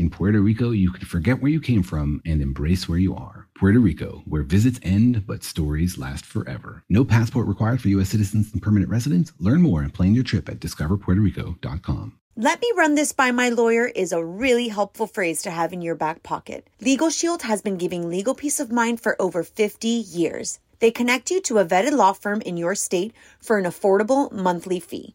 In Puerto Rico, you can forget where you came from and embrace where you are. Puerto Rico, where visits end but stories last forever. No passport required for U.S. citizens and permanent residents. Learn more and plan your trip at discoverpuertorico.com. Let me run this by my lawyer is a really helpful phrase to have in your back pocket. Legal Shield has been giving legal peace of mind for over 50 years. They connect you to a vetted law firm in your state for an affordable monthly fee.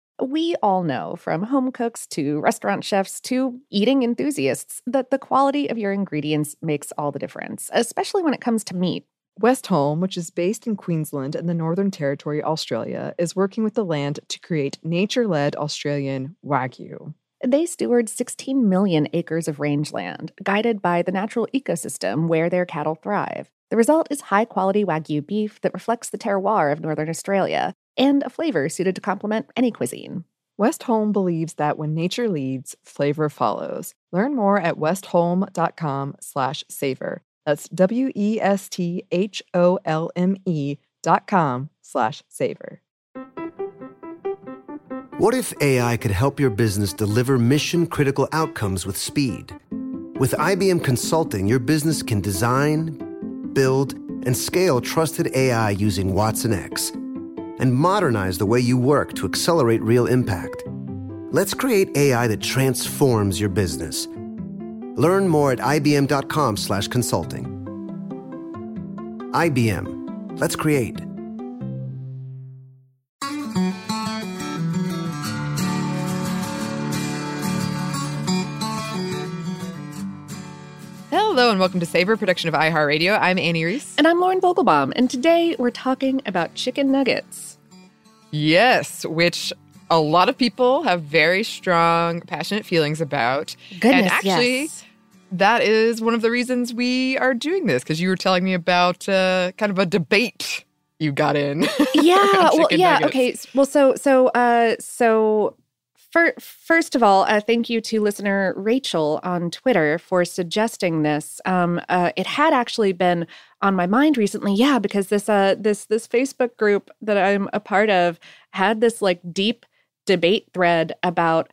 We all know, from home cooks to restaurant chefs to eating enthusiasts, that the quality of your ingredients makes all the difference, especially when it comes to meat. Westholme, which is based in Queensland and the Northern Territory, Australia, is working with the land to create nature led Australian Wagyu. They steward 16 million acres of rangeland, guided by the natural ecosystem where their cattle thrive. The result is high quality Wagyu beef that reflects the terroir of Northern Australia and a flavor suited to complement any cuisine. Westholme believes that when nature leads, flavor follows. Learn more at westholme.com slash savor. That's W-E-S-T-H-O-L-M-E dot com slash savor. What if AI could help your business deliver mission critical outcomes with speed? With IBM Consulting, your business can design, build, and scale trusted AI using Watson X and modernize the way you work to accelerate real impact. Let's create AI that transforms your business. Learn more at ibm.com/consulting. IBM. Let's create. And welcome to Savor, production of iHeartRadio. I'm Annie Reese. And I'm Lauren Vogelbaum, and today we're talking about chicken nuggets. Yes, which a lot of people have very strong, passionate feelings about. Goodness, and actually, yes. that is one of the reasons we are doing this because you were telling me about uh, kind of a debate you got in. Yeah, well, yeah, nuggets. okay. Well, so so uh so fir- first of all, uh, thank you to listener Rachel on Twitter for suggesting this. Um, uh, it had actually been on my mind recently, yeah, because this uh this this Facebook group that I'm a part of had this like deep debate thread about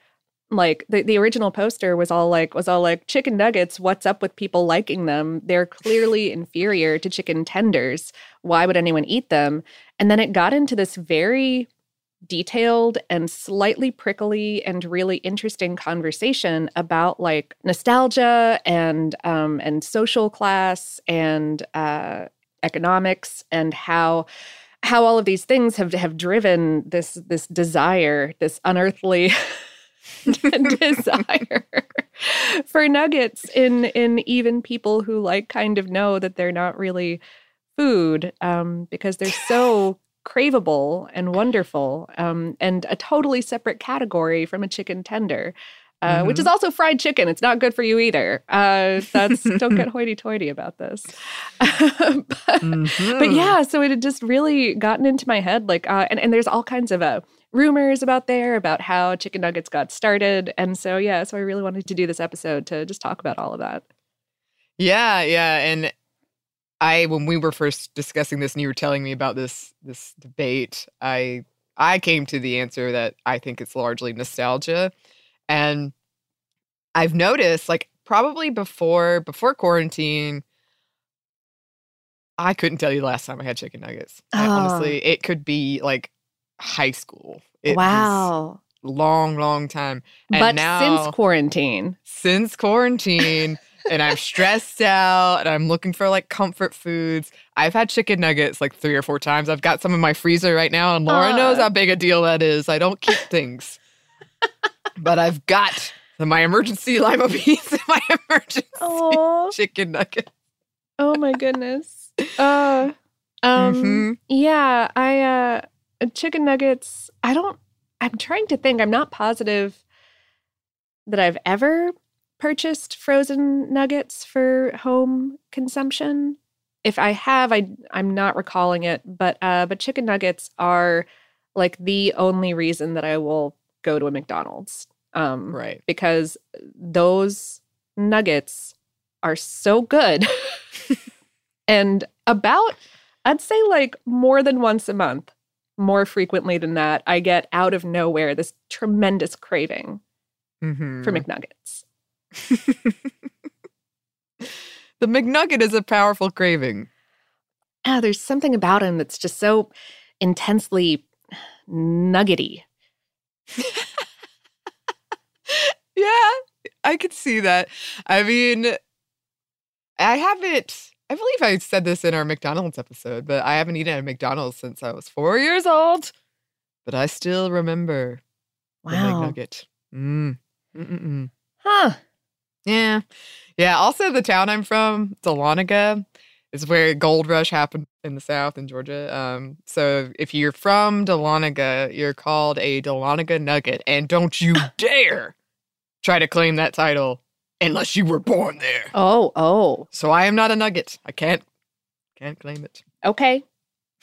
like the, the original poster was all like was all like chicken nuggets what's up with people liking them? They're clearly inferior to chicken tenders. Why would anyone eat them? And then it got into this very detailed and slightly prickly and really interesting conversation about like nostalgia and um and social class and uh economics and how how all of these things have have driven this this desire this unearthly desire for nuggets in in even people who like kind of know that they're not really food um, because they're so craveable and wonderful um, and a totally separate category from a chicken tender uh, which is also fried chicken. It's not good for you either. Uh, that's don't get hoity-toity about this. but, but yeah, so it had just really gotten into my head, like, uh, and and there's all kinds of uh, rumors about there about how chicken nuggets got started, and so yeah, so I really wanted to do this episode to just talk about all of that. Yeah, yeah, and I when we were first discussing this and you were telling me about this this debate, I I came to the answer that I think it's largely nostalgia. And I've noticed like probably before before quarantine I couldn't tell you the last time I had chicken nuggets. I Oh. honestly, it could be like high school. It wow! long, long time. And But now, since quarantine, since quarantine and I'm stressed out and I'm looking for like comfort foods. I've had chicken nuggets like three or four times. I've got some in my freezer right now, and Lauren Aw. knows how big a deal that is. I don't keep things. but I've got my emergency lima beans and my emergency Oh, chicken nugget. oh my goodness. Uh, um, Mhm. yeah, I uh, chicken nuggets. I don't. I'm trying to think. I'm not positive that I've ever purchased frozen nuggets for home consumption. If I have, I I'm not recalling it. But uh, but chicken nuggets are like the only reason that I will go to a McDonald's. Um, Right. because those nuggets are so good. and about, I'd say like more than once a month, more frequently than that, I get out of nowhere this tremendous craving Mhm. for McNuggets. The McNugget is a powerful craving. Ah, there's something about him that's just so intensely nuggety. Yeah, I could see that. I mean, I haven't, I believe I said this in our McDonald's episode, but I haven't eaten at McDonald's since I was four years old. But I still remember the McNugget. Mm. Mm-mm-mm. Huh. Yeah. Yeah. Also, the town I'm from, Dahlonega, is where Gold Rush happened in the South in Georgia. Um, so if you're from Dahlonega, you're called a Dahlonega Nugget. And don't you dare try to claim that title unless you were born there. Oh, oh. So I am not a nugget. I can't can't claim it. Okay.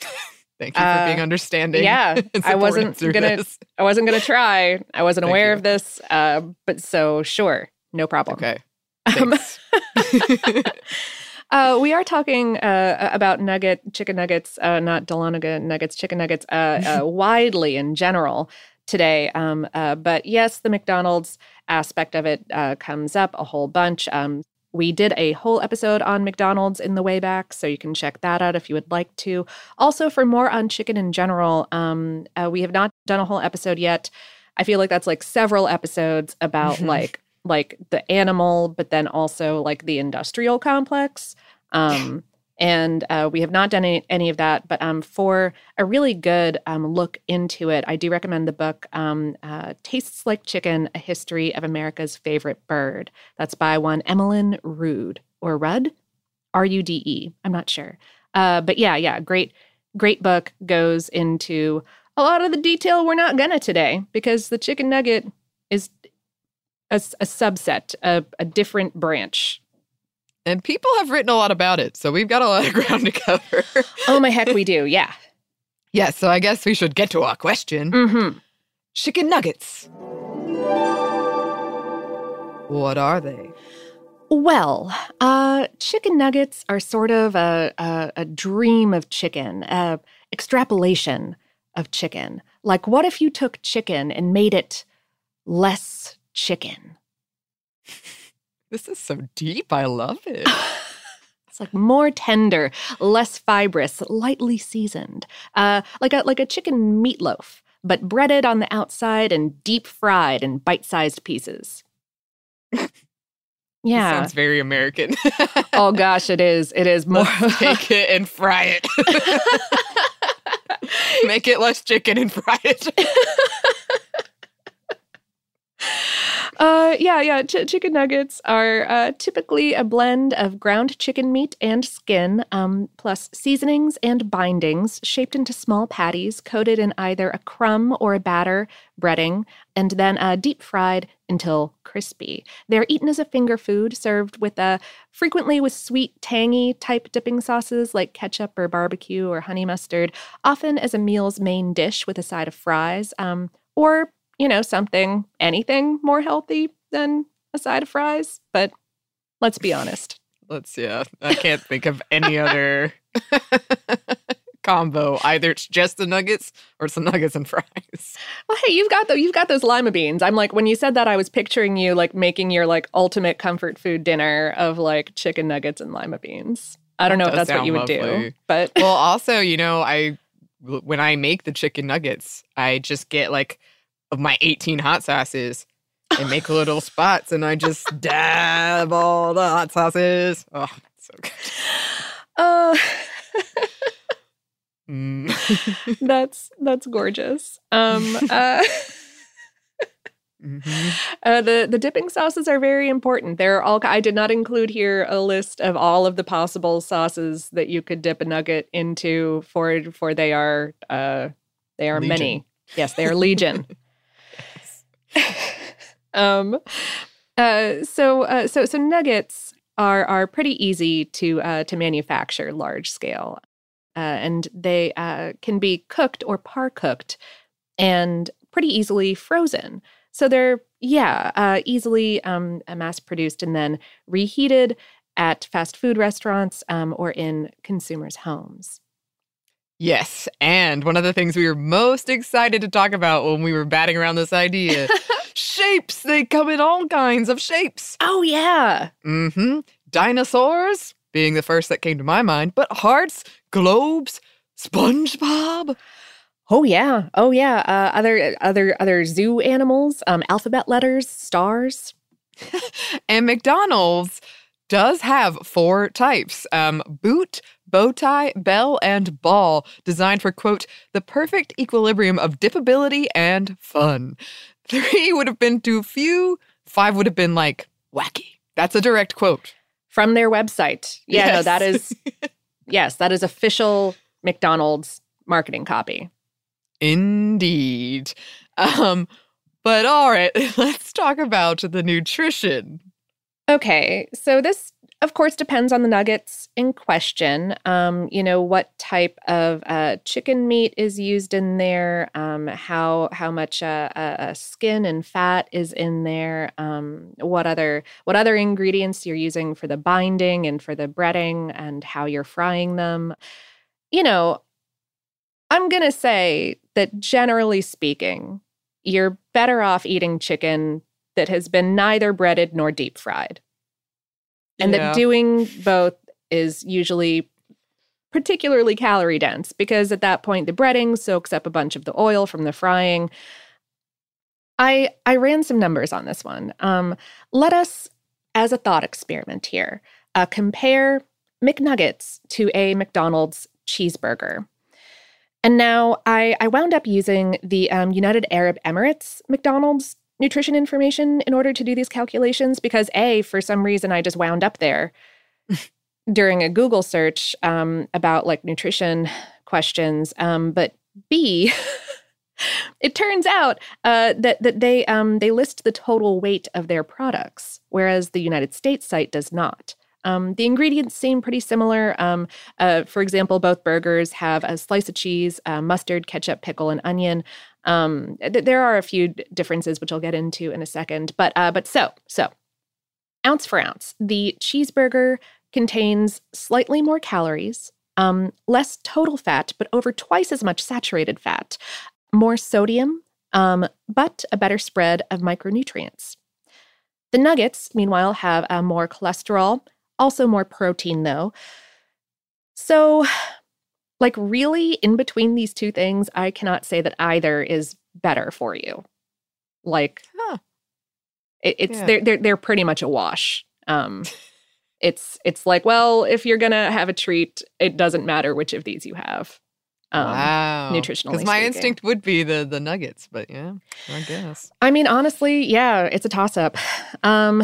Thank you for being Uh, understanding. yeah, I wasn't gonna- this. I wasn't going to try. I wasn't Thank aware you. of this. Uh, but so sure. No problem. Okay. Um, Uh, we are talking uh, about nugget chicken nuggets, uh, not Dahlonega nuggets, chicken nuggets, uh, uh, widely in general today. Um, uh, but yes, the McDonald's aspect of it uh, comes up a whole bunch. Um, we did a whole episode on McDonald's in the way back, so you can check that out if you would like to. Also, for more on chicken in general, um, uh, we have not done a whole episode yet. I feel like that's like several episodes about Mhm. like like the animal, but then also like the industrial complex. Um, and uh, we have not done any, any of that, but um, for a really good um, look into it, I do recommend the book um, uh, Tastes Like Chicken A History of America's Favorite Bird. That's by one Emelyn Rude or Rudd, R U D E. I'm not sure. Uh, but yeah, yeah, great, great book goes into a lot of the detail we're not gonna today because the chicken nugget is a, a subset, a, a different branch. and people have written a lot about it, so we've got a lot of ground to cover. Oh my heck, we do, yeah. yeah, so I guess we should get to our question. Mm-hmm. Chicken nuggets. What are they? Well, uh, chicken nuggets are sort of a, a, a dream of chicken, a extrapolation of chicken. Like, what if you took chicken and made it less chicken? This is so deep. I love it. It's like more tender, less fibrous, lightly seasoned, uh, like a like a chicken meatloaf, but breaded on the outside and deep fried in bite-sized pieces. Yeah. sounds very American. Oh gosh, it is. It is more. Let's take it and fry it. Make it less chicken and fry it. Uh, yeah, yeah. Ch- chicken nuggets are uh, typically a blend of ground chicken meat and skin, um, plus seasonings and bindings shaped into small patties coated in either a crumb or a batter breading, and then uh, deep fried until crispy. They're eaten as a finger food, served with a frequently with sweet, tangy type dipping sauces like ketchup or barbecue or honey mustard, often as a meal's main dish with a side of fries, um, or you know, something, anything more healthy than a side of fries. But let's be honest. Let's yeah. I can't think of any other combo. Either it's just the nuggets or it's the nuggets and fries. Well, hey, you've got the you've got those lima beans. I'm like, when you said that, I was picturing you like making your like ultimate comfort food dinner of like chicken nuggets and lima beans. I don't know if that's what you would sound do, but Well, also, you know, I when I make the chicken nuggets, I just get like of my 18 hot sauces and make little spots and I just dab all the hot sauces. Oh, it's so good. uh, Mm. that's that's gorgeous. Um, uh, Mhm. Uh, the the dipping sauces are very important. They're all. I did not include here a list of all of the possible sauces that you could dip a nugget into. For for they are uh, they are Legion. many. Yes, they are legion. um, uh, so uh, so so nuggets are are pretty easy to uh, to manufacture large scale, uh, and they uh, can be cooked or par cooked, and pretty easily frozen. So they're yeah uh, easily um, mass produced and then reheated at fast food restaurants um, or in consumers' homes. Yes. And one of the things we were most excited to talk about when we were batting around this idea shapes. They come in all kinds of shapes. Oh yeah, Mm-hmm. Dinosaurs being the first that came to my mind, but hearts, globes, SpongeBob. oh yeah, oh yeah. Uh, other other other zoo animals, um, alphabet letters, stars. And McDonald's does have four types um, boot, bow tie, bell, and ball, designed for, quote, the perfect equilibrium of dippability and fun. Three would have been too few, five would have been like wacky. That's a direct quote. from their website. Yeah, no, that is yes, that is official McDonald's marketing copy. Indeed. Um, but all right, let's talk about the nutrition. Okay, so this of course depends on the nuggets in question. Um, you know what type of uh, chicken meat is used in there, um, how how much uh, uh, uh, skin and fat is in there, um, what other what other ingredients you're using for the binding and for the breading, and how you're frying them. You know, I'm gonna say that generally speaking, you're better off eating chicken that has been neither breaded nor deep fried. And Yeah. that doing both is usually particularly calorie dense because at that point the breading soaks up a bunch of the oil from the frying. I I ran some numbers on this one. Um, let us, as a thought experiment here, uh, compare McNuggets to a McDonald's cheeseburger. And now I, I wound up using the um, United Arab Emirates McDonald's nutrition information in order to do these calculations because, A, for some reason, I just wound up there during a Google search um, about like nutrition questions. Um, but B, it turns out uh, that that they um, they list the total weight of their products, whereas the United States site does not. Um, the ingredients seem pretty similar. Um, uh, for example, both burgers have a slice of cheese, uh, mustard, ketchup, pickle, and onion. Um, th- there are a few differences, which I'll get into in a second. But uh, but so so ounce for ounce, the cheeseburger contains slightly more calories, um, less total fat, but over twice as much saturated fat, more sodium, um, but a better spread of micronutrients. The nuggets, meanwhile, have uh, more cholesterol, also more protein, though. So, like, really, in between these two things, I cannot say that either is better for you. Like, Huh. it, it's Yeah. they're, they're they're pretty much a wash. Um, it's it's like, well, if you're gonna have a treat, it doesn't matter which of these you have. Um, wow. nutritionally Because my speaking. instinct would be the the nuggets, but yeah, I guess. I mean, honestly, yeah, it's a toss up. Um,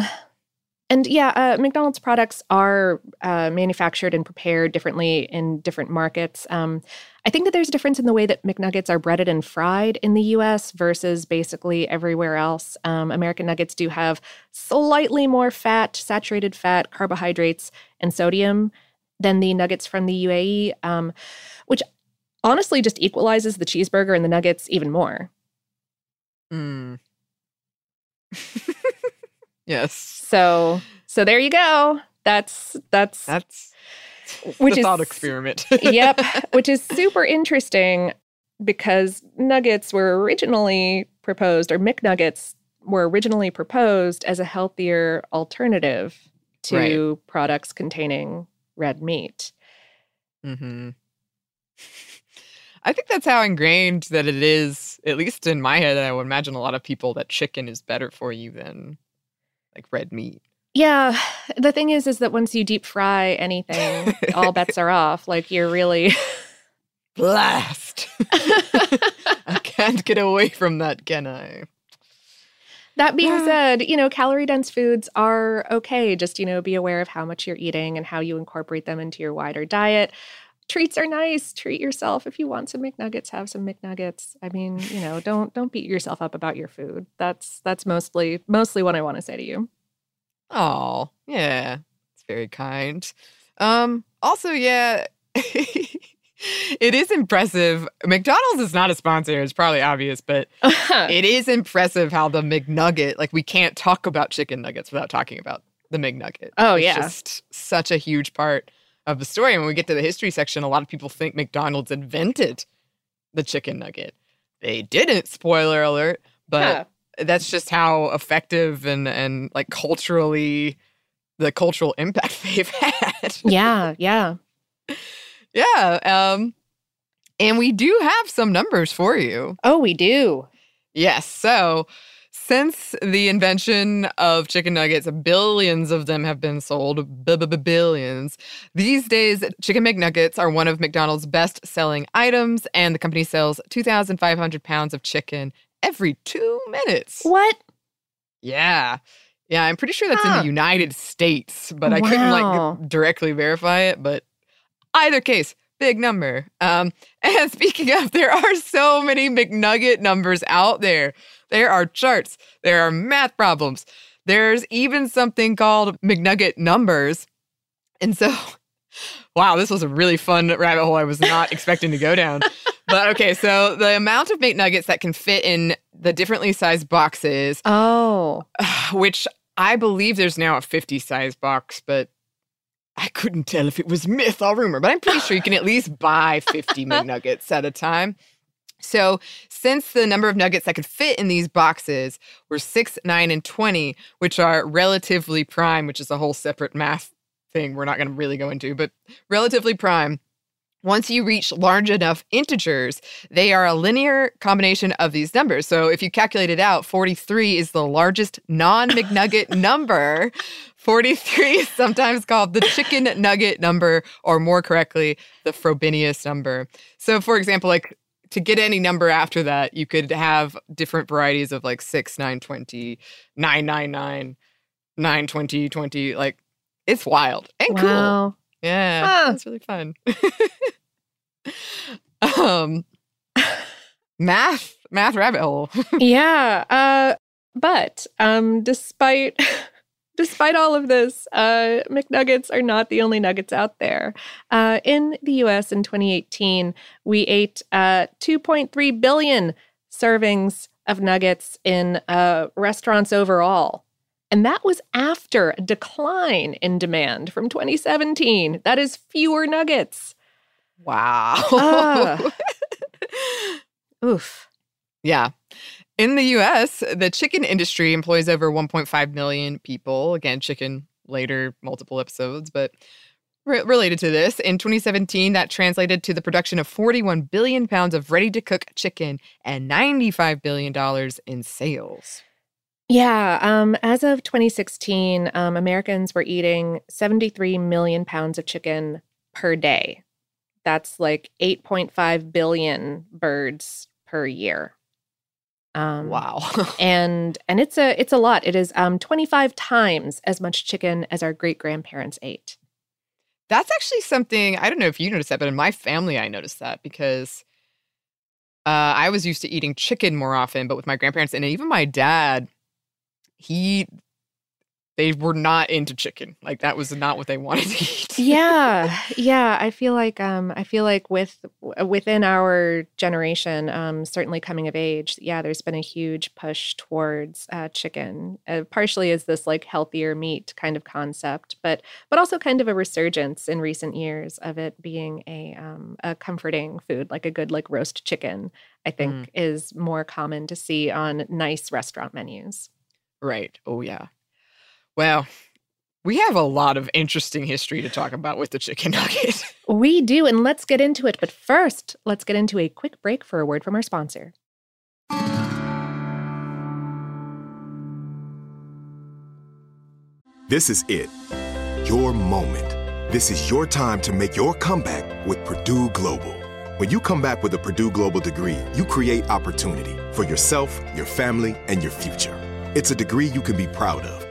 and yeah, uh, McDonald's products are uh, manufactured and prepared differently in different markets. Um, I think that there's a difference in the way that McNuggets are breaded and fried in the US versus basically everywhere else. Um, American nuggets do have slightly more fat, saturated fat, carbohydrates, and sodium than the nuggets from the UAE, um, which honestly just equalizes the cheeseburger and the nuggets even more. Mm. yes, So so there you go. That's that's that's Which is- thought experiment. yep, which is super interesting because nuggets were originally proposed or McNuggets were originally proposed as a healthier alternative to products containing red meat. hmm I think that's how ingrained that it is, at least in my head. I would imagine a lot of people that chicken is better for you than like red meat. Yeah, the thing is is that once you deep fry anything, all bets are off. Like you're really Blast! I can't get away from that, can I? That being ah. said, you know, calorie dense foods are okay. Just, you know, be aware of how much you're eating and how you incorporate them into your wider diet. Treats are nice. Treat yourself. If you want some McNuggets, have some McNuggets. I mean, you know, don't don't beat yourself up about your food. That's that's mostly mostly what I want to say to you. Oh, yeah. It's very kind. Um, also, yeah, it is impressive. McDonald's is not a sponsor, it's probably obvious, but it is impressive how the McNugget, like we can't talk about chicken nuggets without talking about the McNugget. Oh, it's yeah. just such a huge part of the story. And when we get to the history section, a lot of people think McDonald's invented the chicken nugget. They didn't, spoiler alert, but that's just how effective and and like culturally the cultural impact they've had. yeah, yeah. yeah. Um and we do have some numbers for you. Oh, we do. Yes. So since the invention of chicken nuggets, billions of them have been sold. Billions. These days, chicken McNuggets are one of McDonald's best selling items, and the company sells 2,500 pounds of chicken every two minutes. What? Yeah. Yeah, I'm pretty sure that's in the United States, but I couldn't like directly verify it. But either case, big number. Um, and speaking of, there are so many McNugget numbers out there. There are charts, there are math problems. There's even something called McNugget numbers. And so, wow, this was a really fun rabbit hole I was not expecting to go down. But okay, so the amount of McNuggets that can fit in the differently sized boxes Oh. which I believe there's now a 50 size box, but I couldn't tell if it was myth or rumor, but I'm pretty sure you can at least buy 50 McNuggets at a time. So, since the number of nuggets that could fit in these boxes were 6, 9, and 20, which are relatively prime, which is a whole separate math thing we're not going to really go into, but relatively prime. Once you reach large enough integers, they are a linear combination of these numbers. So if you calculate it out, 43 is the largest non McNugget number. 43 is sometimes called the chicken nugget number, or more correctly, the Frobenius number. So, for example, like to get any number after that, you could have different varieties of like 6, 9, 20, 999, 9, 20, 20. Like it's wild and cool. wow. Yeah, Huh. that's really fun. um, math, math rabbit hole. yeah. Uh, but um, despite despite all of this, uh, McNuggets are not the only nuggets out there. Uh, in the U.S. in 2018, we ate uh, 2.3 billion servings of nuggets in uh, restaurants overall. And that was after a decline in demand from 2017. That is fewer nuggets. Wow. Ah. Oof. yeah. In the US, the chicken industry employs over 1.5 million people. Again, chicken later, multiple episodes, but re- related to this. In 2017, that translated to the production of 41 billion pounds of ready to cook chicken and $95 billion in sales. Yeah. Um, as of 2016, um, Americans were eating 73 million pounds of chicken per day. That's like 8.5 billion birds per year. Um, Wow. And and it's a it's a lot. It is um 25 times as much chicken as our great grandparents ate. That's actually something I don't know if you noticed that, but in my family, I noticed that because uh, I was used to eating chicken more often, but with my grandparents and even my dad, he they were not into chicken. Like that was not what they wanted to eat. yeah yeah i feel like um i feel like with within our generation um certainly coming of age yeah there's been a huge push towards uh, chicken uh, partially as this like healthier meat kind of concept but but also kind of a resurgence in recent years of it being a um a comforting food like a good like roast chicken i think is more common to see on nice restaurant menus right. Oh yeah. Well, we have a lot of interesting history to talk about with the chicken nugget. we do and let's get into it but first let's get into a quick break for a word from our sponsor This is it. Your moment. This is your time to make your comeback with Purdue Global. When you come back with a Purdue Global degree, you create opportunity for yourself, your family, and your future. It's a degree you can be proud of,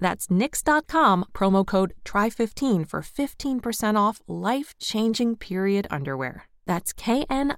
That's knix.com, promo code TRY15 for 15% off life changing period underwear. That's knix.com.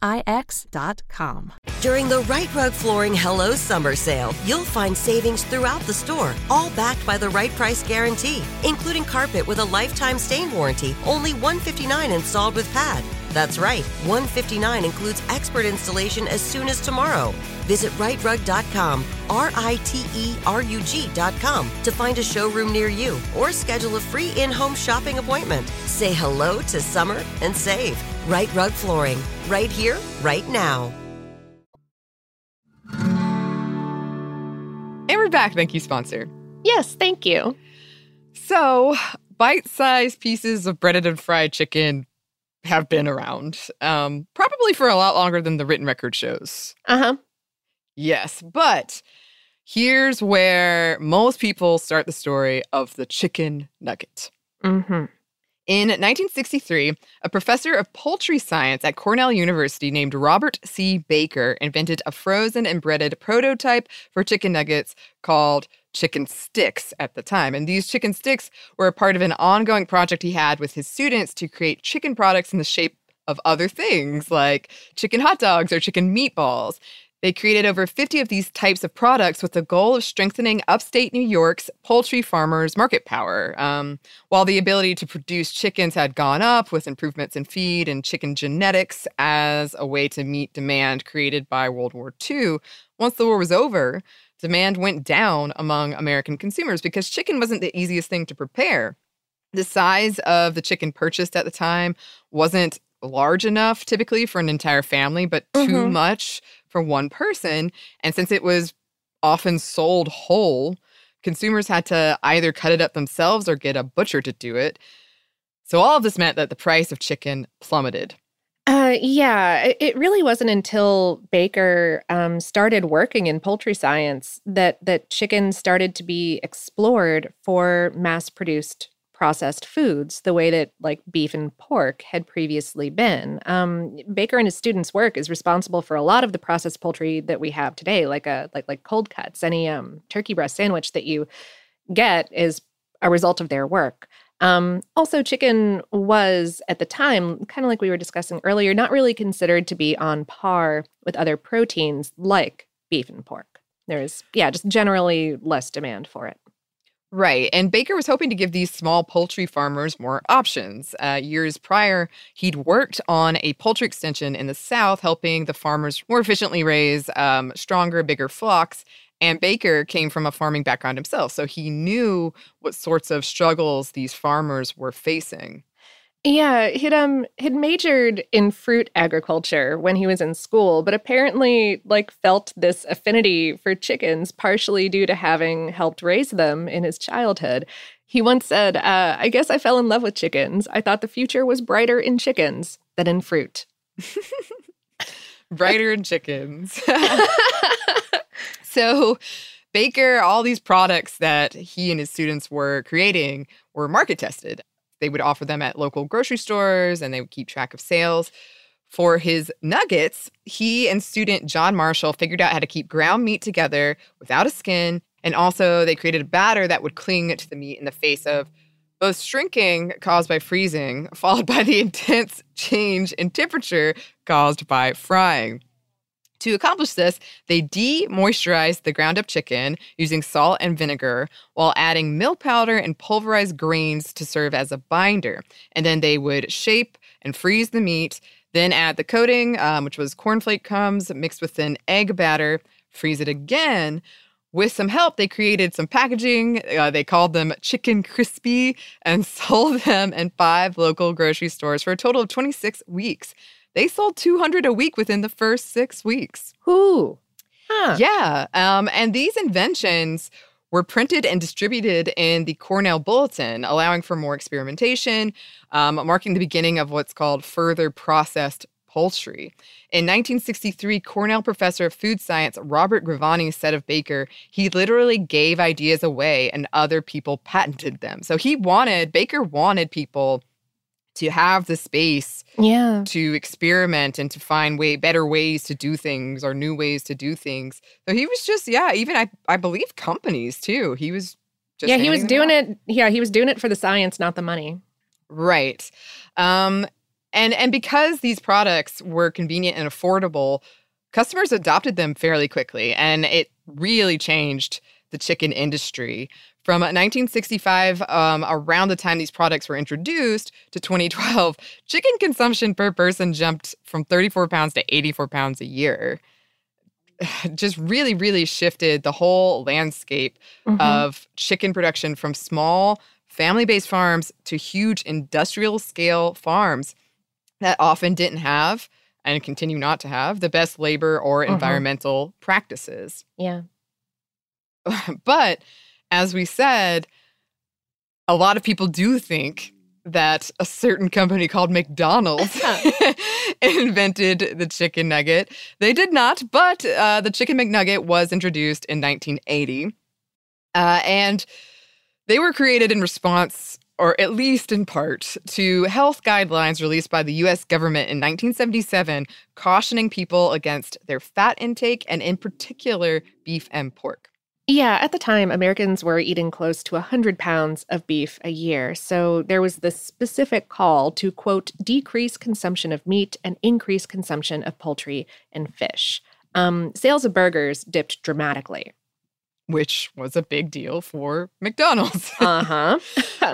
During the Rite Rug Flooring Hello Summer Sale, you'll find savings throughout the store, all backed by the right price guarantee, including carpet with a lifetime stain warranty, only 159 installed with pad. That's right, 159 includes expert installation as soon as tomorrow. Visit riterug.com, R I T E R U G.com, to find a showroom near you or schedule a free in home shopping appointment. Say hello to summer and save. Rite Rug Flooring, right here, right now. And we're back. Thank you, sponsor. Yes, thank you. So, bite sized pieces of breaded and fried chicken have been around, um, probably for a lot longer than the written record shows. Uh huh. Yes, but here's where most people start the story of the chicken nugget. Mm-hmm. In 1963, a professor of poultry science at Cornell University named Robert C. Baker invented a frozen and breaded prototype for chicken nuggets called chicken sticks at the time. And these chicken sticks were a part of an ongoing project he had with his students to create chicken products in the shape of other things like chicken hot dogs or chicken meatballs. They created over 50 of these types of products with the goal of strengthening upstate New York's poultry farmers' market power. Um, while the ability to produce chickens had gone up with improvements in feed and chicken genetics as a way to meet demand created by World War II, once the war was over, demand went down among American consumers because chicken wasn't the easiest thing to prepare. The size of the chicken purchased at the time wasn't large enough typically for an entire family, but too Mhm. much for one person. And since it was often sold whole, consumers had to either cut it up themselves or get a butcher to do it. So all of this meant that the price of chicken plummeted. Uh, yeah, it- really wasn't until Baker um, started working in poultry science that that chicken started to be explored for mass-produced processed foods, the way that like beef and pork had previously been. Um, Baker and his students' work is responsible for a lot of the processed poultry that we have today, like a like like cold cuts. Any um, turkey breast sandwich that you get is a result of their work. Um, also, chicken was at the time, kind of like we were discussing earlier, not really considered to be on par with other proteins like beef and pork. There's, yeah, just generally less demand for it. Right. And Baker was hoping to give these small poultry farmers more options. Uh, years prior, he'd worked on a poultry extension in the South, helping the farmers more efficiently raise um, stronger, bigger flocks. And Baker came from a farming background himself. So he knew what sorts of struggles these farmers were facing. Yeah, he'd um he'd majored in fruit agriculture when he was in school, but apparently like felt this affinity for chickens partially due to having helped raise them in his childhood. He once said, uh, "I guess I fell in love with chickens. I thought the future was brighter in chickens than in fruit." brighter in chickens. so Baker, all these products that he and his students were creating were market tested. They would offer them at local grocery stores and they would keep track of sales. For his nuggets, he and student John Marshall figured out how to keep ground meat together without a skin. And also, they created a batter that would cling to the meat in the face of both shrinking caused by freezing, followed by the intense change in temperature caused by frying. To accomplish this, they de moisturized the ground up chicken using salt and vinegar while adding milk powder and pulverized grains to serve as a binder. And then they would shape and freeze the meat, then add the coating, um, which was cornflake crumbs mixed with an egg batter, freeze it again. With some help, they created some packaging. Uh, they called them Chicken Crispy and sold them in five local grocery stores for a total of 26 weeks. They sold 200 a week within the first six weeks. Ooh. Huh. Yeah. Um, and these inventions were printed and distributed in the Cornell Bulletin, allowing for more experimentation, um, marking the beginning of what's called further processed poultry. In 1963, Cornell professor of food science Robert Gravani said of Baker, he literally gave ideas away and other people patented them. So he wanted, Baker wanted people to have the space yeah. to experiment and to find way better ways to do things or new ways to do things. So he was just yeah even i i believe companies too. He was just yeah he was doing it yeah he was doing it for the science not the money. Right. Um and and because these products were convenient and affordable customers adopted them fairly quickly and it really changed the chicken industry from 1965, um, around the time these products were introduced, to 2012, chicken consumption per person jumped from 34 pounds to 84 pounds a year. Just really, really shifted the whole landscape mm-hmm. of chicken production from small family based farms to huge industrial scale farms that often didn't have and continue not to have the best labor or mm-hmm. environmental practices. Yeah. but as we said, a lot of people do think that a certain company called McDonald's invented the chicken nugget. They did not, but uh, the chicken McNugget was introduced in 1980. Uh, and they were created in response, or at least in part, to health guidelines released by the US government in 1977, cautioning people against their fat intake and, in particular, beef and pork. Yeah, at the time, Americans were eating close to 100 pounds of beef a year. So there was this specific call to, quote, decrease consumption of meat and increase consumption of poultry and fish. Um, sales of burgers dipped dramatically. Which was a big deal for McDonald's. uh huh.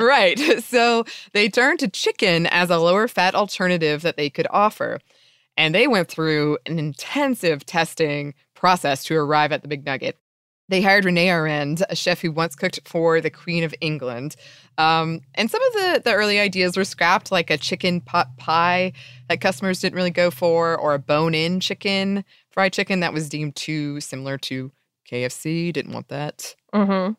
right. So they turned to chicken as a lower fat alternative that they could offer. And they went through an intensive testing process to arrive at the Big Nugget. They hired Rene Arend, a chef who once cooked for the Queen of England. Um, and some of the, the early ideas were scrapped, like a chicken pot pie that customers didn't really go for, or a bone in chicken, fried chicken that was deemed too similar to KFC. Didn't want that. Mm-hmm.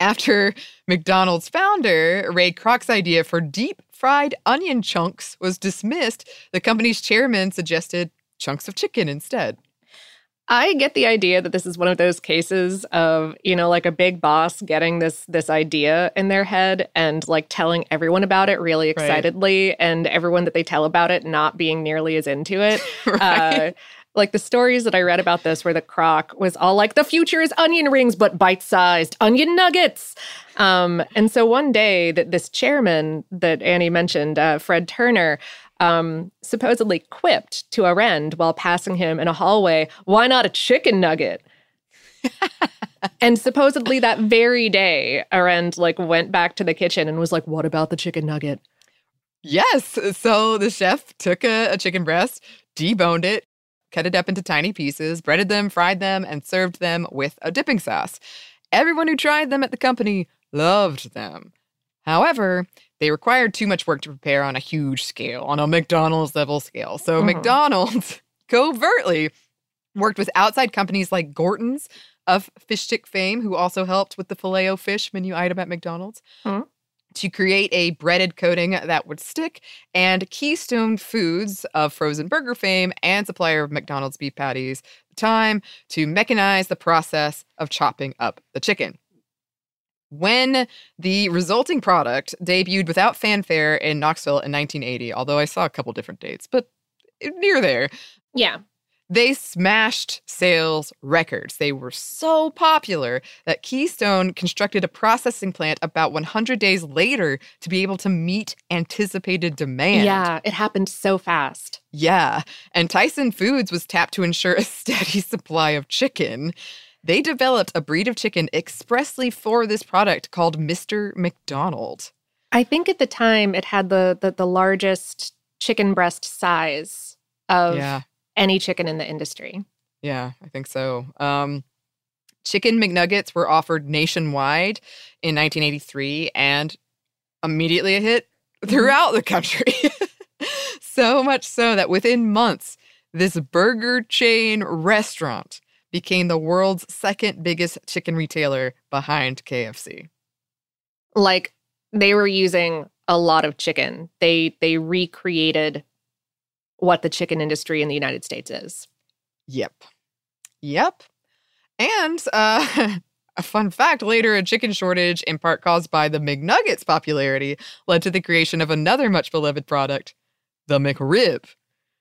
After McDonald's founder, Ray Kroc's idea for deep fried onion chunks was dismissed, the company's chairman suggested chunks of chicken instead. I get the idea that this is one of those cases of, you know, like a big boss getting this this idea in their head and like telling everyone about it really excitedly right. and everyone that they tell about it not being nearly as into it. right. uh, like the stories that I read about this where the Kroc was all like the future is onion rings but bite-sized onion nuggets. Um, and so one day that this chairman that Annie mentioned, uh, Fred Turner, um, supposedly quipped to Arend while passing him in a hallway, Why not a chicken nugget? and supposedly that very day, Arend like went back to the kitchen and was like, "What about the chicken nugget?" Yes. So the chef took a, a chicken breast, deboned it, cut it up into tiny pieces, breaded them, fried them, and served them with a dipping sauce. Everyone who tried them at the company loved them. However, they required too much work to prepare on a huge scale, on a McDonald's level scale. So Mhm. McDonald's covertly worked with outside companies like Gorton's of fish stick fame, who also helped with the filet o fish menu item at McDonald's, Hmm. to create a breaded coating that would stick, and Keystone Foods of frozen burger fame and supplier of McDonald's beef patties, the time to mechanize the process of chopping up the chicken. When the resulting product debuted without fanfare in Knoxville in 1980, although I saw a couple different dates, but eh, near there, Yeah. they smashed sales records. They were so popular that Keystone constructed a processing plant about 100 days later to be able to meet anticipated demand. Yeah, it happened so fast. Yeah. And Tyson Foods was tapped to ensure a steady supply of chicken. They developed a breed of chicken expressly for this product called Mr. McDonald. I think at the time it had the the, the largest chicken breast size of Yeah. any chicken in the industry. Yeah, I think so. Um, chicken McNuggets were offered nationwide in 1983 and immediately a hit throughout the country. so much so that within months, this burger chain restaurant became the world's second biggest chicken retailer behind KFC. Like they were using a lot of chicken. They they recreated what the chicken industry in the United States is. Yep. Yep. And uh, a fun fact later, a chicken shortage, in part caused by the McNuggets' popularity, led to the creation of another much beloved product, the McRib,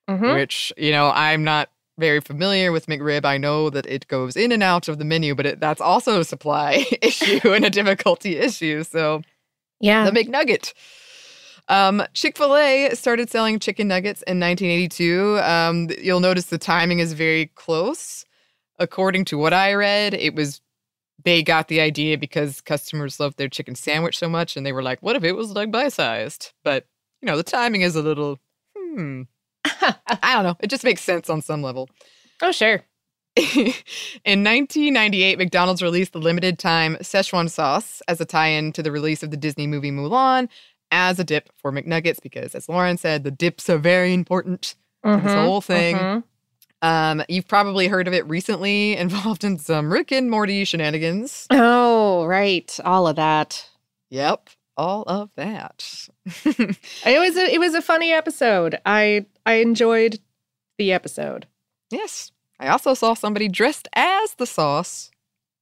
Mhm. which, you know, I'm not very familiar with McRib. I know that it goes in and out of the menu, but it, that's also a supply issue and a difficulty issue. So Yeah. the McNugget. Um, Chick fil A started selling chicken nuggets in 1982. Um, you'll notice the timing is very close. According to what I read, it was they got the idea because customers loved their chicken sandwich so much and they were like, what if it was like bite sized? But, you know, the timing is a little, hmm. I don't know. It just makes sense on some level. oh sure. in 1998, McDonald's released the limited time Szechuan sauce as a tie in to the release of the Disney movie Mulan as a dip for McNuggets because, as Lauren said, the dips are very important to this whole thing. mhm. Um, you've probably heard of it recently, involved in some Rick and Morty shenanigans. Oh, right. All of that. Yep, all of that. It was a it was a funny episode. I I enjoyed the episode. yes, I also saw somebody dressed as the sauce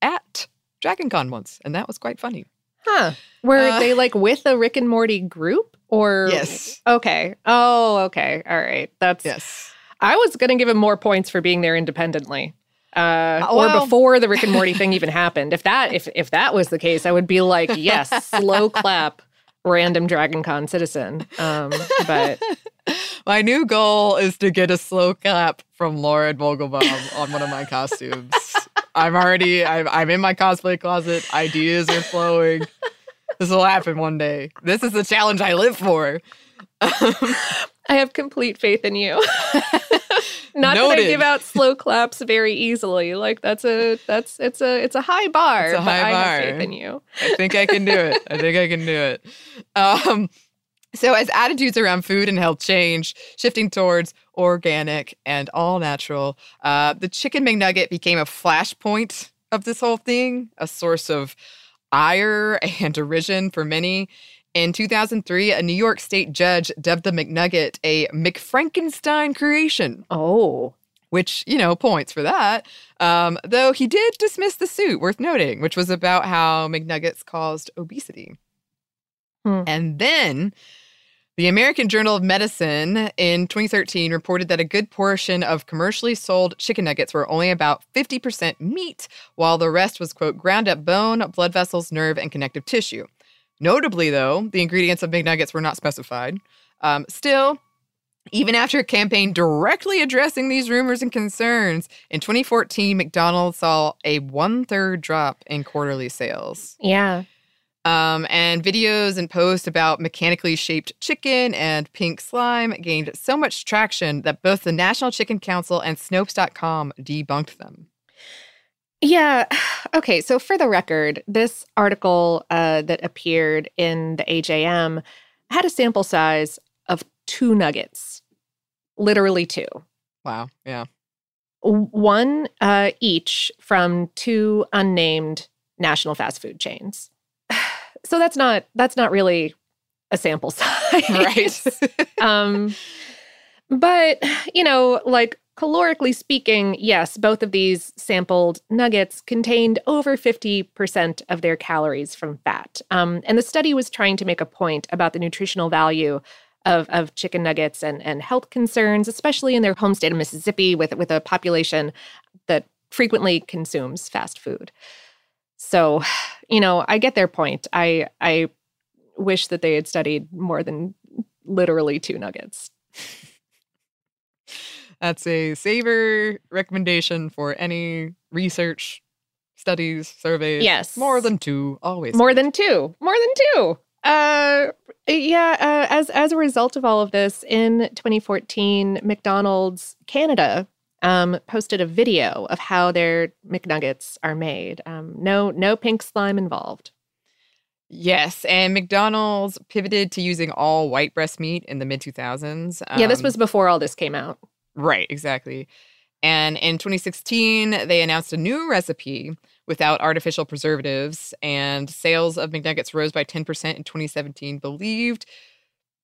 at DragonCon once, and that was quite funny. Huh. Were Uh, they like with a Rick and Morty group or Yes. Okay. Oh, okay. All right. That's Yes. I was going to give him more points for being there independently. Uh, or before the Rick and Morty thing even happened. If that if if that was the case, I would be like, yes, slow clap, random Dragon Con citizen. Um, but My new goal is to get a slow clap from Lauren Vogelbaum on one of my costumes. I'm already, I'm, I'm in my cosplay closet. Ideas are flowing. This will happen one day. This is the challenge I live for. I have complete faith in you. Not that I give out slow claps very easily. Like that's a that's it's a it's a high bar. It's a high I have faith in you. I think I can do it. I think I can do it. Um, so, as attitudes around food and health change, shifting towards organic and all natural, uh, the chicken McNugget became a flashpoint of this whole thing, a source of ire and derision for many. In 2003, a New York state judge dubbed the McNugget a McFrankenstein creation Oh. which you know points for that. Um, though he did dismiss the suit, worth noting, which was about how McNuggets caused obesity. Hmm. And then the American Journal of Medicine in 2013 reported that a good portion of commercially sold chicken nuggets were only about 50% meat, while the rest was, quote, ground up bone, blood vessels, nerve, and connective tissue. Notably, though, the ingredients of McNuggets were not specified. Um, still, Even after a campaign directly addressing these rumors and concerns, in 2014, McDonald's saw a one third drop in quarterly sales. Yeah. Um, and videos and posts about mechanically shaped chicken and pink slime gained so much traction that both the National Chicken Council and Snopes.com debunked them. Yeah. Okay. So, for the record, this article uh, that appeared in the AJM had a sample size of two nuggets, literally two. Wow. Yeah. One uh, each from two unnamed national fast food chains. So that's not that's not really a sample size, Right. um, but you know, like calorically speaking, yes, both of these sampled nuggets contained over 50% of their calories from fat. Um, and the study was trying to make a point about the nutritional value of, of chicken nuggets and, and health concerns, especially in their home state of Mississippi with, with a population that frequently consumes fast food. So, you know, I get their point. I I wish that they had studied more than literally two nuggets. That's a Savor recommendation for any research, studies, surveys. Yes. More than two, always. More than two. More than two. Uh yeah, uh, as as a result of all of this in 2014, McDonald's Canada um, posted a video of how their McNuggets are made. Um, no, no pink slime involved. Yes, and McDonald's pivoted to using all white breast meat in the mid 2000s. yeah, this Um, was before all this came out. Right, exactly. And in 2016, they announced a new recipe without artificial preservatives, and sales of McNuggets rose by 10% in 2017, believed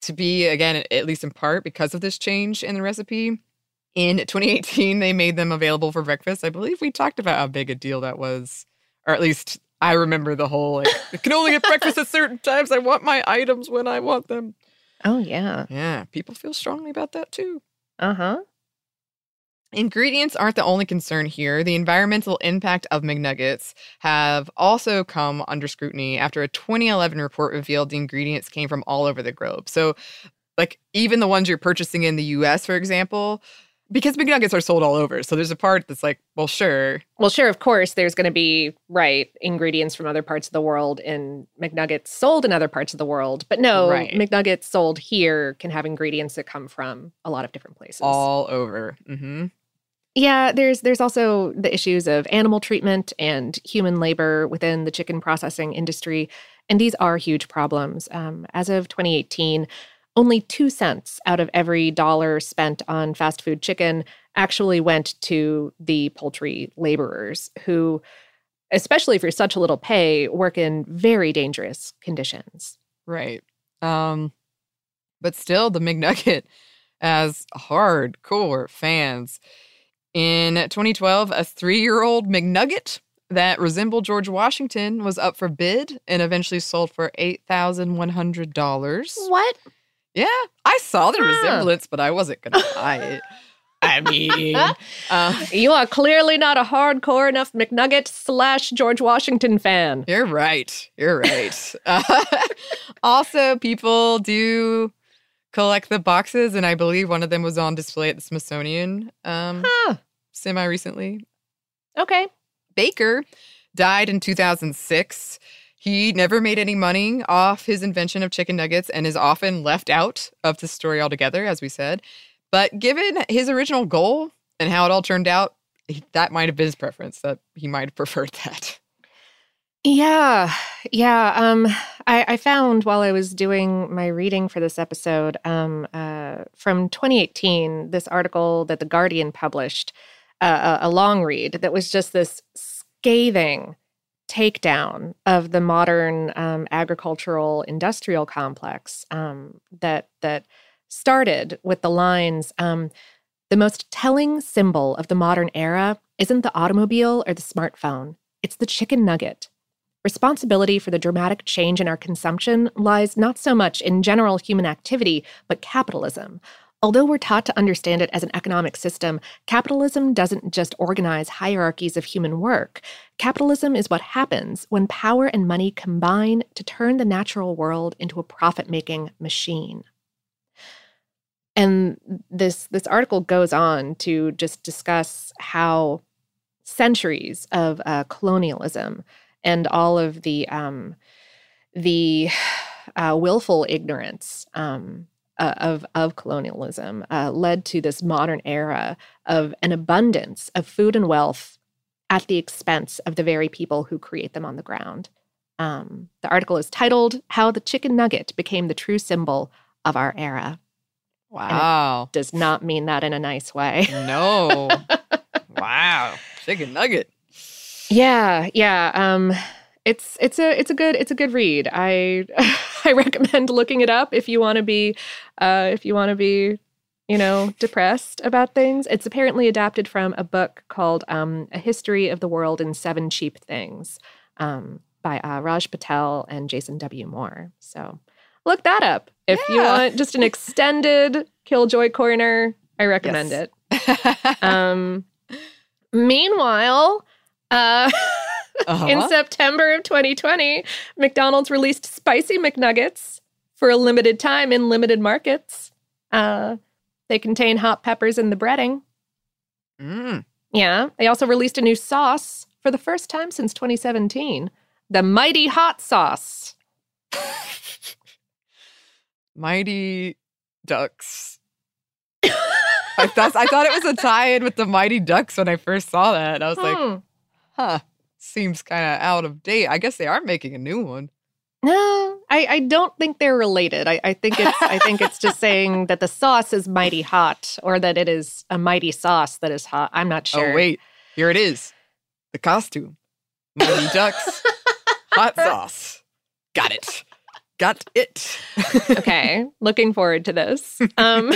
to be, again, at least in part because of this change in the recipe. In 2018, they made them available for breakfast. I believe we talked about how big a deal that was, or at least I remember the whole like, I can only get breakfast at certain times. I want my items when I want them. Oh yeah. Yeah, people feel strongly about that too. Uh huh. Ingredients aren't the only concern here. The environmental impact of McNuggets have also come under scrutiny after a 2011 report revealed the ingredients came from all over the globe. So, like, even the ones you're purchasing in the US, for example, because McNuggets are sold all over. So, there's a part that's like, well, sure. Well, sure, of course, there's going to be, right, ingredients from other parts of the world in McNuggets sold in other parts of the world. But no, Right. McNuggets sold here can have ingredients that come from a lot of different places. All over. hmm Yeah, there's there's also the issues of animal treatment and human labor within the chicken processing industry, and these are huge problems. Um, as of 2018, only two cents out of every dollar spent on fast food chicken actually went to the poultry laborers who, especially for such a little pay, work in very dangerous conditions. Right. Um, but still, the McNugget has hardcore fans. In 2012, a three year old McNugget that resembled George Washington was up for bid and eventually sold for $8,100. What? Yeah, I saw the Huh. resemblance, but I wasn't going to buy it. I mean, uh, You are clearly not a hardcore enough McNugget slash George Washington fan. You're right. You're right. Uh, also, people do collect the boxes, and I believe one of them was on display at the Smithsonian um, Huh. semi recently. Okay. Baker died in 2006. He never made any money off his invention of chicken nuggets and is often left out of the story altogether, as we said. But given his original goal and how it all turned out, that might have been his preference, that he might have preferred that. Yeah, yeah. Um, I, I found while I was doing my reading for this episode, um, uh, from 2018, this article that the Guardian published, uh, a, a long read that was just this scathing takedown of the modern um, agricultural industrial complex um, that that started with the lines. Um, the most telling symbol of the modern era isn't the automobile or the smartphone; it's the chicken nugget. Responsibility for the dramatic change in our consumption lies not so much in general human activity, but capitalism. Although we're taught to understand it as an economic system, capitalism doesn't just organize hierarchies of human work. Capitalism is what happens when power and money combine to turn the natural world into a profit making machine. and this this article goes on to just discuss how centuries of uh, colonialism and all of the um, the uh, willful ignorance um, uh, of of colonialism uh, led to this modern era of an abundance of food and wealth at the expense of the very people who create them on the ground. Um, the article is titled "How the Chicken Nugget Became the True Symbol of Our Era." Wow, does not mean that in a nice way. No. wow, chicken nugget. Yeah, yeah. Um, it's it's a it's a good it's a good read. I I recommend looking it up if you want to be uh, if you want to be you know depressed about things. It's apparently adapted from a book called um, A History of the World in Seven Cheap Things um, by uh, Raj Patel and Jason W. Moore. So look that up if yeah. you want just an extended Killjoy corner. I recommend yes. it. um, meanwhile. Uh, uh-huh. In September of 2020, McDonald's released spicy McNuggets for a limited time in limited markets. Uh, they contain hot peppers in the breading. Mm. Yeah. They also released a new sauce for the first time since 2017 the Mighty Hot Sauce. Mighty Ducks. I, thought, I thought it was a tie in with the Mighty Ducks when I first saw that. I was hmm. like, huh seems kind of out of date. I guess they are making a new one. No, I, I don't think they're related. I, I think it's I think it's just saying that the sauce is mighty hot or that it is a mighty sauce that is hot. I'm not sure. Oh wait, here it is. The costume. Mighty Ducks hot sauce. Got it. Got it. okay, looking forward to this. Um,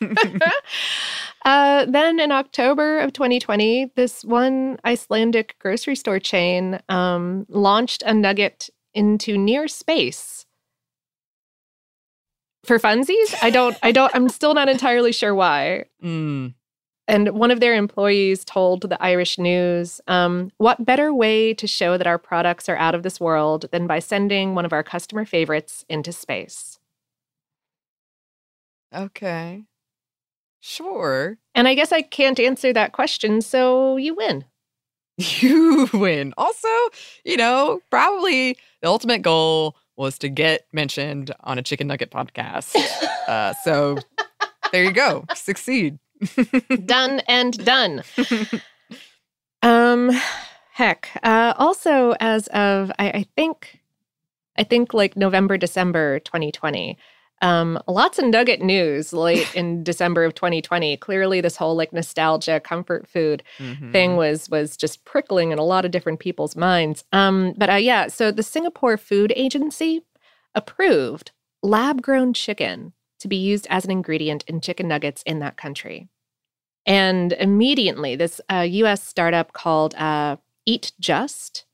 uh, then in October of 2020, this one Icelandic grocery store chain um, launched a nugget into near space. For funsies, I don't, I don't, I'm still not entirely sure why. Mm. And one of their employees told the Irish News, um, What better way to show that our products are out of this world than by sending one of our customer favorites into space? Okay. Sure. And I guess I can't answer that question, so you win. You win. Also, you know, probably the ultimate goal was to get mentioned on a chicken nugget podcast. uh, so there you go. Succeed. done and done. um, heck. Uh, also, as of I, I think, I think like November, December 2020. Um, lots of nugget news late in December of 2020. Clearly, this whole like nostalgia, comfort food mm-hmm. thing was was just prickling in a lot of different people's minds. Um, but uh, yeah, so the Singapore Food Agency approved lab grown chicken to be used as an ingredient in chicken nuggets in that country. And immediately, this uh, U.S. startup called uh, Eat Just.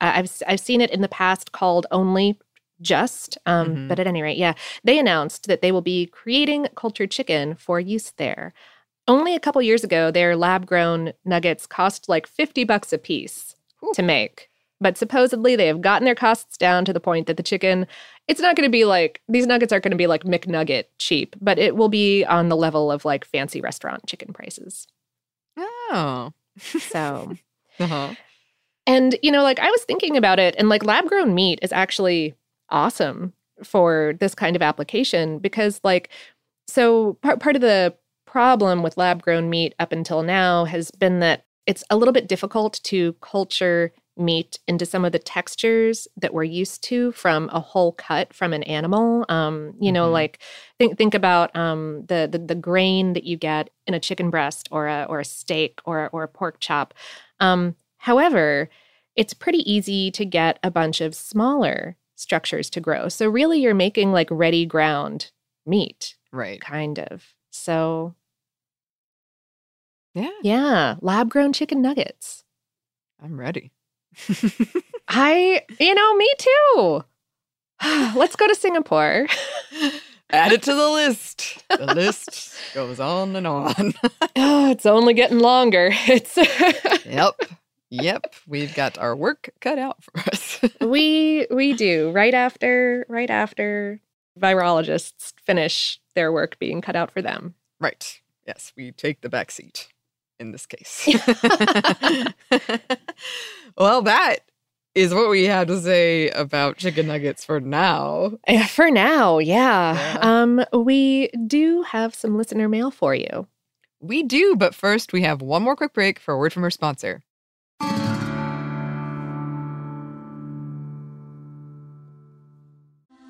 I've I've seen it in the past called only just. Um, mm-hmm. But at any rate, yeah, they announced that they will be creating cultured chicken for use there. Only a couple years ago, their lab grown nuggets cost like 50 bucks a piece Ooh. to make. But supposedly they have gotten their costs down to the point that the chicken, it's not going to be like, these nuggets aren't going to be like McNugget cheap, but it will be on the level of like fancy restaurant chicken prices. Oh. so. uh-huh. And, you know, like I was thinking about it, and like lab grown meat is actually awesome for this kind of application because like so part, part of the problem with lab grown meat up until now has been that it's a little bit difficult to culture meat into some of the textures that we're used to from a whole cut from an animal. Um, you know, mm-hmm. like think think about um, the, the, the grain that you get in a chicken breast or a or a steak or or a pork chop. Um, however, it's pretty easy to get a bunch of smaller structures to grow. So really you're making like ready ground meat. Right. Kind of. So Yeah. Yeah, lab grown chicken nuggets. I'm ready. I, you know, me too. Let's go to Singapore. Add it to the list. The list goes on and on. oh, it's only getting longer. It's Yep. Yep, we've got our work cut out for us. we we do. Right after right after virologists finish their work being cut out for them. Right. Yes, we take the back seat in this case. well, that is what we had to say about chicken nuggets for now. For now, yeah. Um, we do have some listener mail for you. We do, but first we have one more quick break for a word from our sponsor.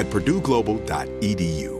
at purdueglobal.edu.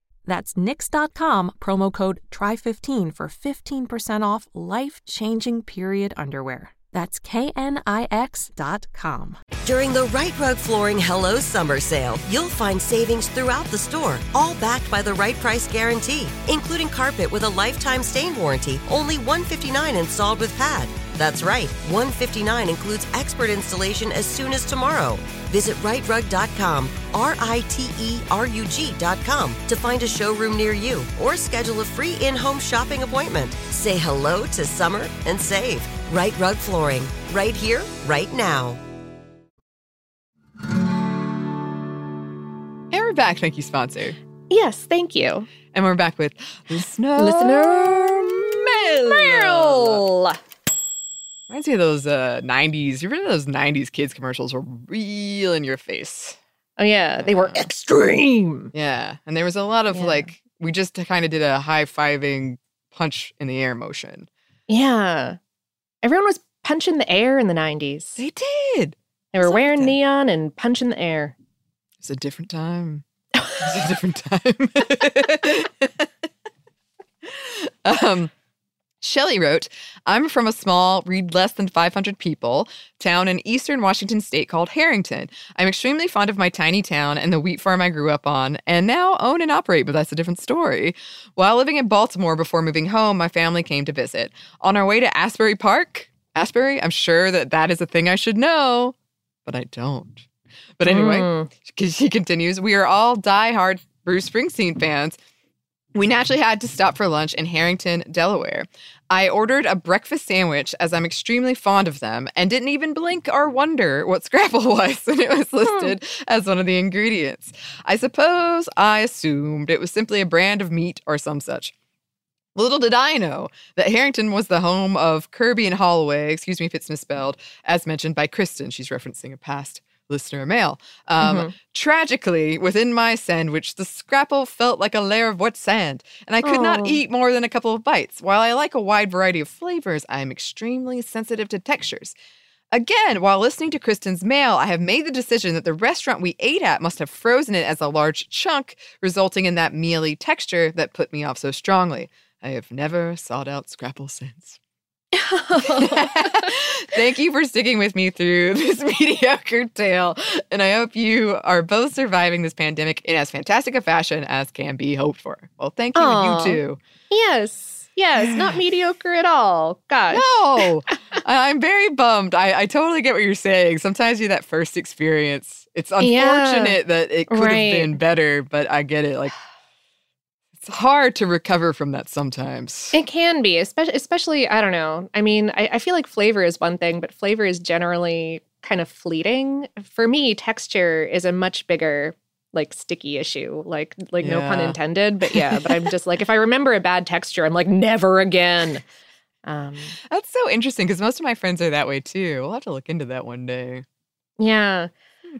That's Knix.com, promo code TRY15 for 15% off life changing period underwear. That's knix.com. During the Rite Rug Flooring Hello Summer Sale, you'll find savings throughout the store, all backed by the right price guarantee, including carpet with a lifetime stain warranty, only $159 installed with pad. That's right, 159 includes expert installation as soon as tomorrow. Visit riterug.com, R I T E R U G.com to find a showroom near you or schedule a free in home shopping appointment. Say hello to summer and save. Rite Rug Flooring, right here, right now. And we're back. Thank you, sponsor. Yes, thank you. And we're back with listener Listener mail. mail. Reminds me of those uh, 90s. You remember those 90s kids commercials were real in your face? Oh yeah, they were extreme. Yeah. And there was a lot of Yeah. like, we just kind of did a high fiving punch in the air motion. Yeah. Everyone was punching the air in the 90s. They did. They were Something. wearing neon and punching the air. It's a different time. It's a different time. um, Shelley wrote, I'm from a small, read less than 500 people town in eastern Washington state called Harrington. I'm extremely fond of my tiny town and the wheat farm I grew up on, and now own and operate, but that's a different story. While living in Baltimore before moving home, my family came to visit. On our way to Asbury Park, Asbury, I'm sure that that is a thing I should know, but I don't. But anyway, Mm. she continues, we are all diehard Bruce Springsteen fans. We naturally had to stop for lunch in Harrington, Delaware. I ordered a breakfast sandwich as I'm extremely fond of them and didn't even blink or wonder what Scrapple was when it was hmm. listed as one of the ingredients. I suppose I assumed it was simply a brand of meat or some such. Little did I know that Harrington was the home of Kirby and Holloway, excuse me if it's misspelled, as mentioned by Kristen. She's referencing a past listener mail. Um, Mhm. Tragically, within my sandwich, the scrapple felt like a layer of wet sand, and I could Oh. not eat more than a couple of bites. While I like a wide variety of flavors, I am extremely sensitive to textures. Again, while listening to Kristen's mail, I have made the decision that the restaurant we ate at must have frozen it as a large chunk, resulting in that mealy texture that put me off so strongly. I have never sought out Scrapple since. Thank you for sticking with me through this mediocre tale, and I hope you are both surviving this pandemic in as fantastic a fashion as can be hoped for. Well, thank you, you too. yes, yes, not mediocre at all. Gosh. No, I'm very bummed. I, I totally get what you're saying. Sometimes you that first experience. It's Yeah. unfortunate that it could Right. have been better, but I get it. Like it's hard to recover from that sometimes. It can be, especially, especially I don't know. I mean, I, I feel like flavor is one thing, but flavor is generally kind of fleeting. For me, texture is a much bigger, like sticky issue. Like, like no pun intended, but yeah. But I'm just like, if I remember a bad texture, I'm like, never again. Um, That's so interesting because most of my friends are that way too. We'll have to look into that one day. Yeah.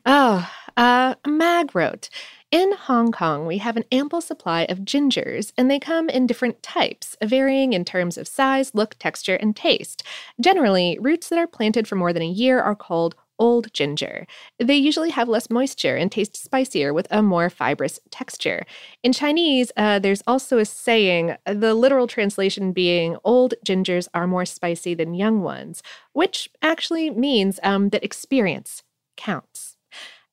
Oh, uh, Mag wrote In Hong Kong, we have an ample supply of gingers, and they come in different types, varying in terms of size, look, texture, and taste. Generally, roots that are planted for more than a year are called old ginger. They usually have less moisture and taste spicier with a more fibrous texture. In Chinese, uh, there's also a saying, the literal translation being old gingers are more spicy than young ones, which actually means um, that experience counts.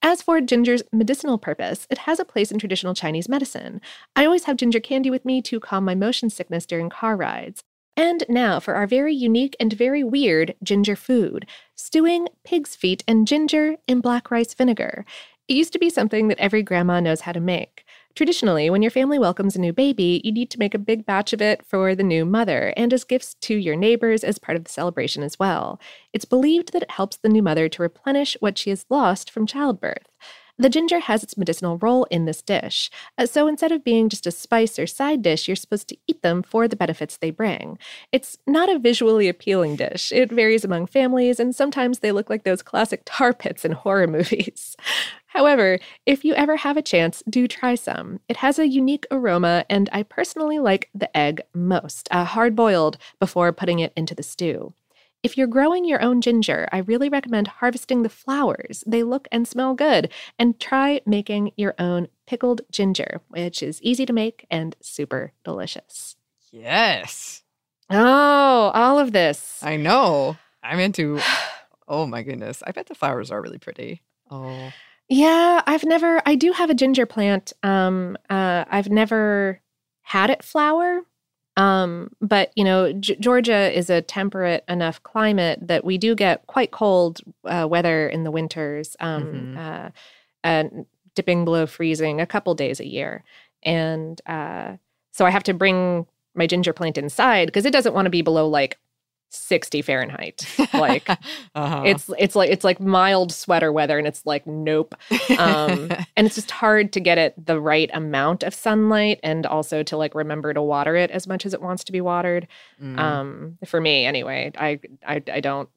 As for ginger's medicinal purpose, it has a place in traditional Chinese medicine. I always have ginger candy with me to calm my motion sickness during car rides. And now for our very unique and very weird ginger food stewing pig's feet and ginger in black rice vinegar. It used to be something that every grandma knows how to make. Traditionally, when your family welcomes a new baby, you need to make a big batch of it for the new mother and as gifts to your neighbors as part of the celebration as well. It's believed that it helps the new mother to replenish what she has lost from childbirth. The ginger has its medicinal role in this dish. Uh, So instead of being just a spice or side dish, you're supposed to eat them for the benefits they bring. It's not a visually appealing dish. It varies among families, and sometimes they look like those classic tar pits in horror movies. However, if you ever have a chance, do try some. It has a unique aroma, and I personally like the egg most, uh, hard boiled before putting it into the stew. If you're growing your own ginger, I really recommend harvesting the flowers. They look and smell good. And try making your own pickled ginger, which is easy to make and super delicious. Yes. Oh, all of this. I know. I'm into. Oh my goodness. I bet the flowers are really pretty. Oh. Yeah, I've never I do have a ginger plant. Um uh I've never had it flower. Um but you know, G- Georgia is a temperate enough climate that we do get quite cold uh, weather in the winters. Um uh, uh dipping below freezing a couple days a year. And uh so I have to bring my ginger plant inside because it doesn't want to be below like 60 Fahrenheit. Like Uh-huh. it's it's like it's like mild sweater weather and it's like nope um and it's just hard to get it the right amount of sunlight and also to like remember to water it as much as it wants to be watered Mm. um for me anyway i i, I don't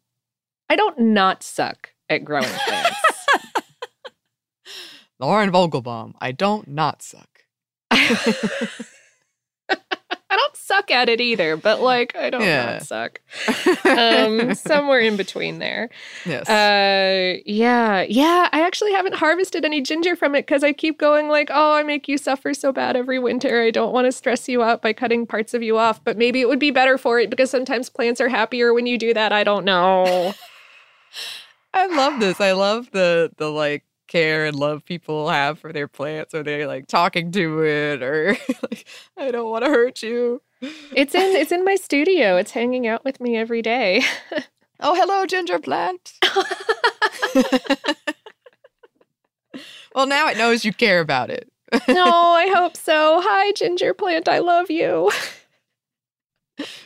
i don't not suck at growing plants Lauren Vogelbaum. I don't not suck. Suck at it either but like i don't Yeah. not suck um somewhere in between there yes. Uh, yeah, yeah. I actually haven't harvested any ginger from it because I keep going like, oh, I make you suffer so bad every winter. I don't want to stress you out by cutting parts of you off, but maybe it would be better for it because sometimes plants are happier when you do that. I don't know. I love this. I love the the like care and love people have for their plants or they're like talking to it or like I don't want to hurt you. It's in it's in my studio. It's hanging out with me every day. Oh, hello, ginger plant. well, now it knows you care about it. no, I hope so. Hi, ginger plant. I love you.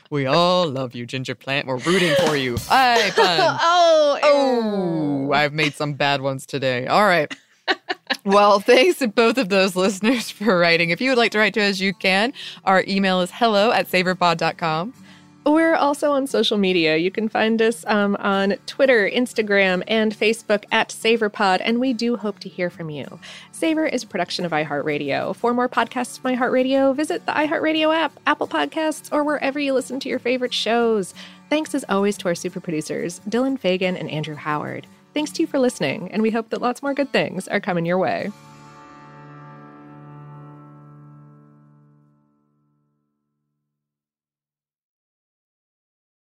We all love you, ginger plant. We're rooting for you. Hi, fun. oh, Oh, I've made some bad ones today. All right. well, thanks to both of those listeners for writing. If you would like to write to us, you can. Our email is hello at savorpod.com. We're also on social media. You can find us um, on Twitter, Instagram, and Facebook at SavorPod, and we do hope to hear from you. Savor is a production of iHeartRadio. For more podcasts from iHeartRadio, visit the iHeartRadio app, Apple Podcasts, or wherever you listen to your favorite shows. Thanks as always to our super producers, Dylan Fagan and Andrew Howard. Thanks to you for listening, and we hope that lots more good things are coming your way.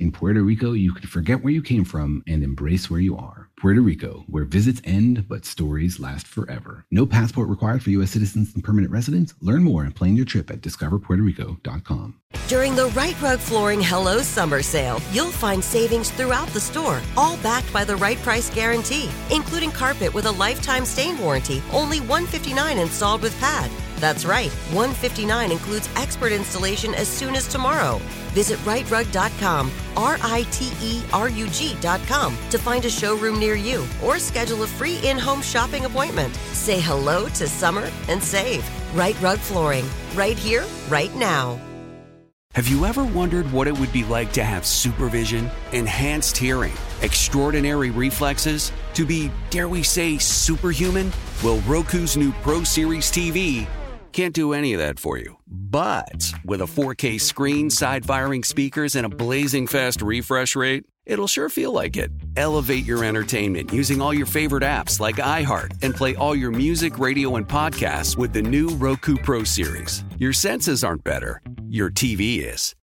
In Puerto Rico, you can forget where you came from and embrace where you are. Puerto Rico, where visits end but stories last forever. No passport required for U.S. citizens and permanent residents. Learn more and plan your trip at discoverpuertorico.com. During the Rite Rug Flooring Hello Summer Sale, you'll find savings throughout the store, all backed by the right price guarantee, including carpet with a lifetime stain warranty, only $159 installed with pad. That's right, 159 includes expert installation as soon as tomorrow. Visit riterug.com, R I T E R U G.com to find a showroom near you or schedule a free in home shopping appointment. Say hello to summer and save. Rite Rug Flooring, right here, right now. Have you ever wondered what it would be like to have supervision, enhanced hearing, extraordinary reflexes, to be, dare we say, superhuman? Well, Roku's new Pro Series TV can't do any of that for you. But with a 4K screen, side firing speakers, and a blazing fast refresh rate, it'll sure feel like it. Elevate your entertainment using all your favorite apps like iHeart and play all your music, radio, and podcasts with the new Roku Pro Series. Your senses aren't better, your TV is.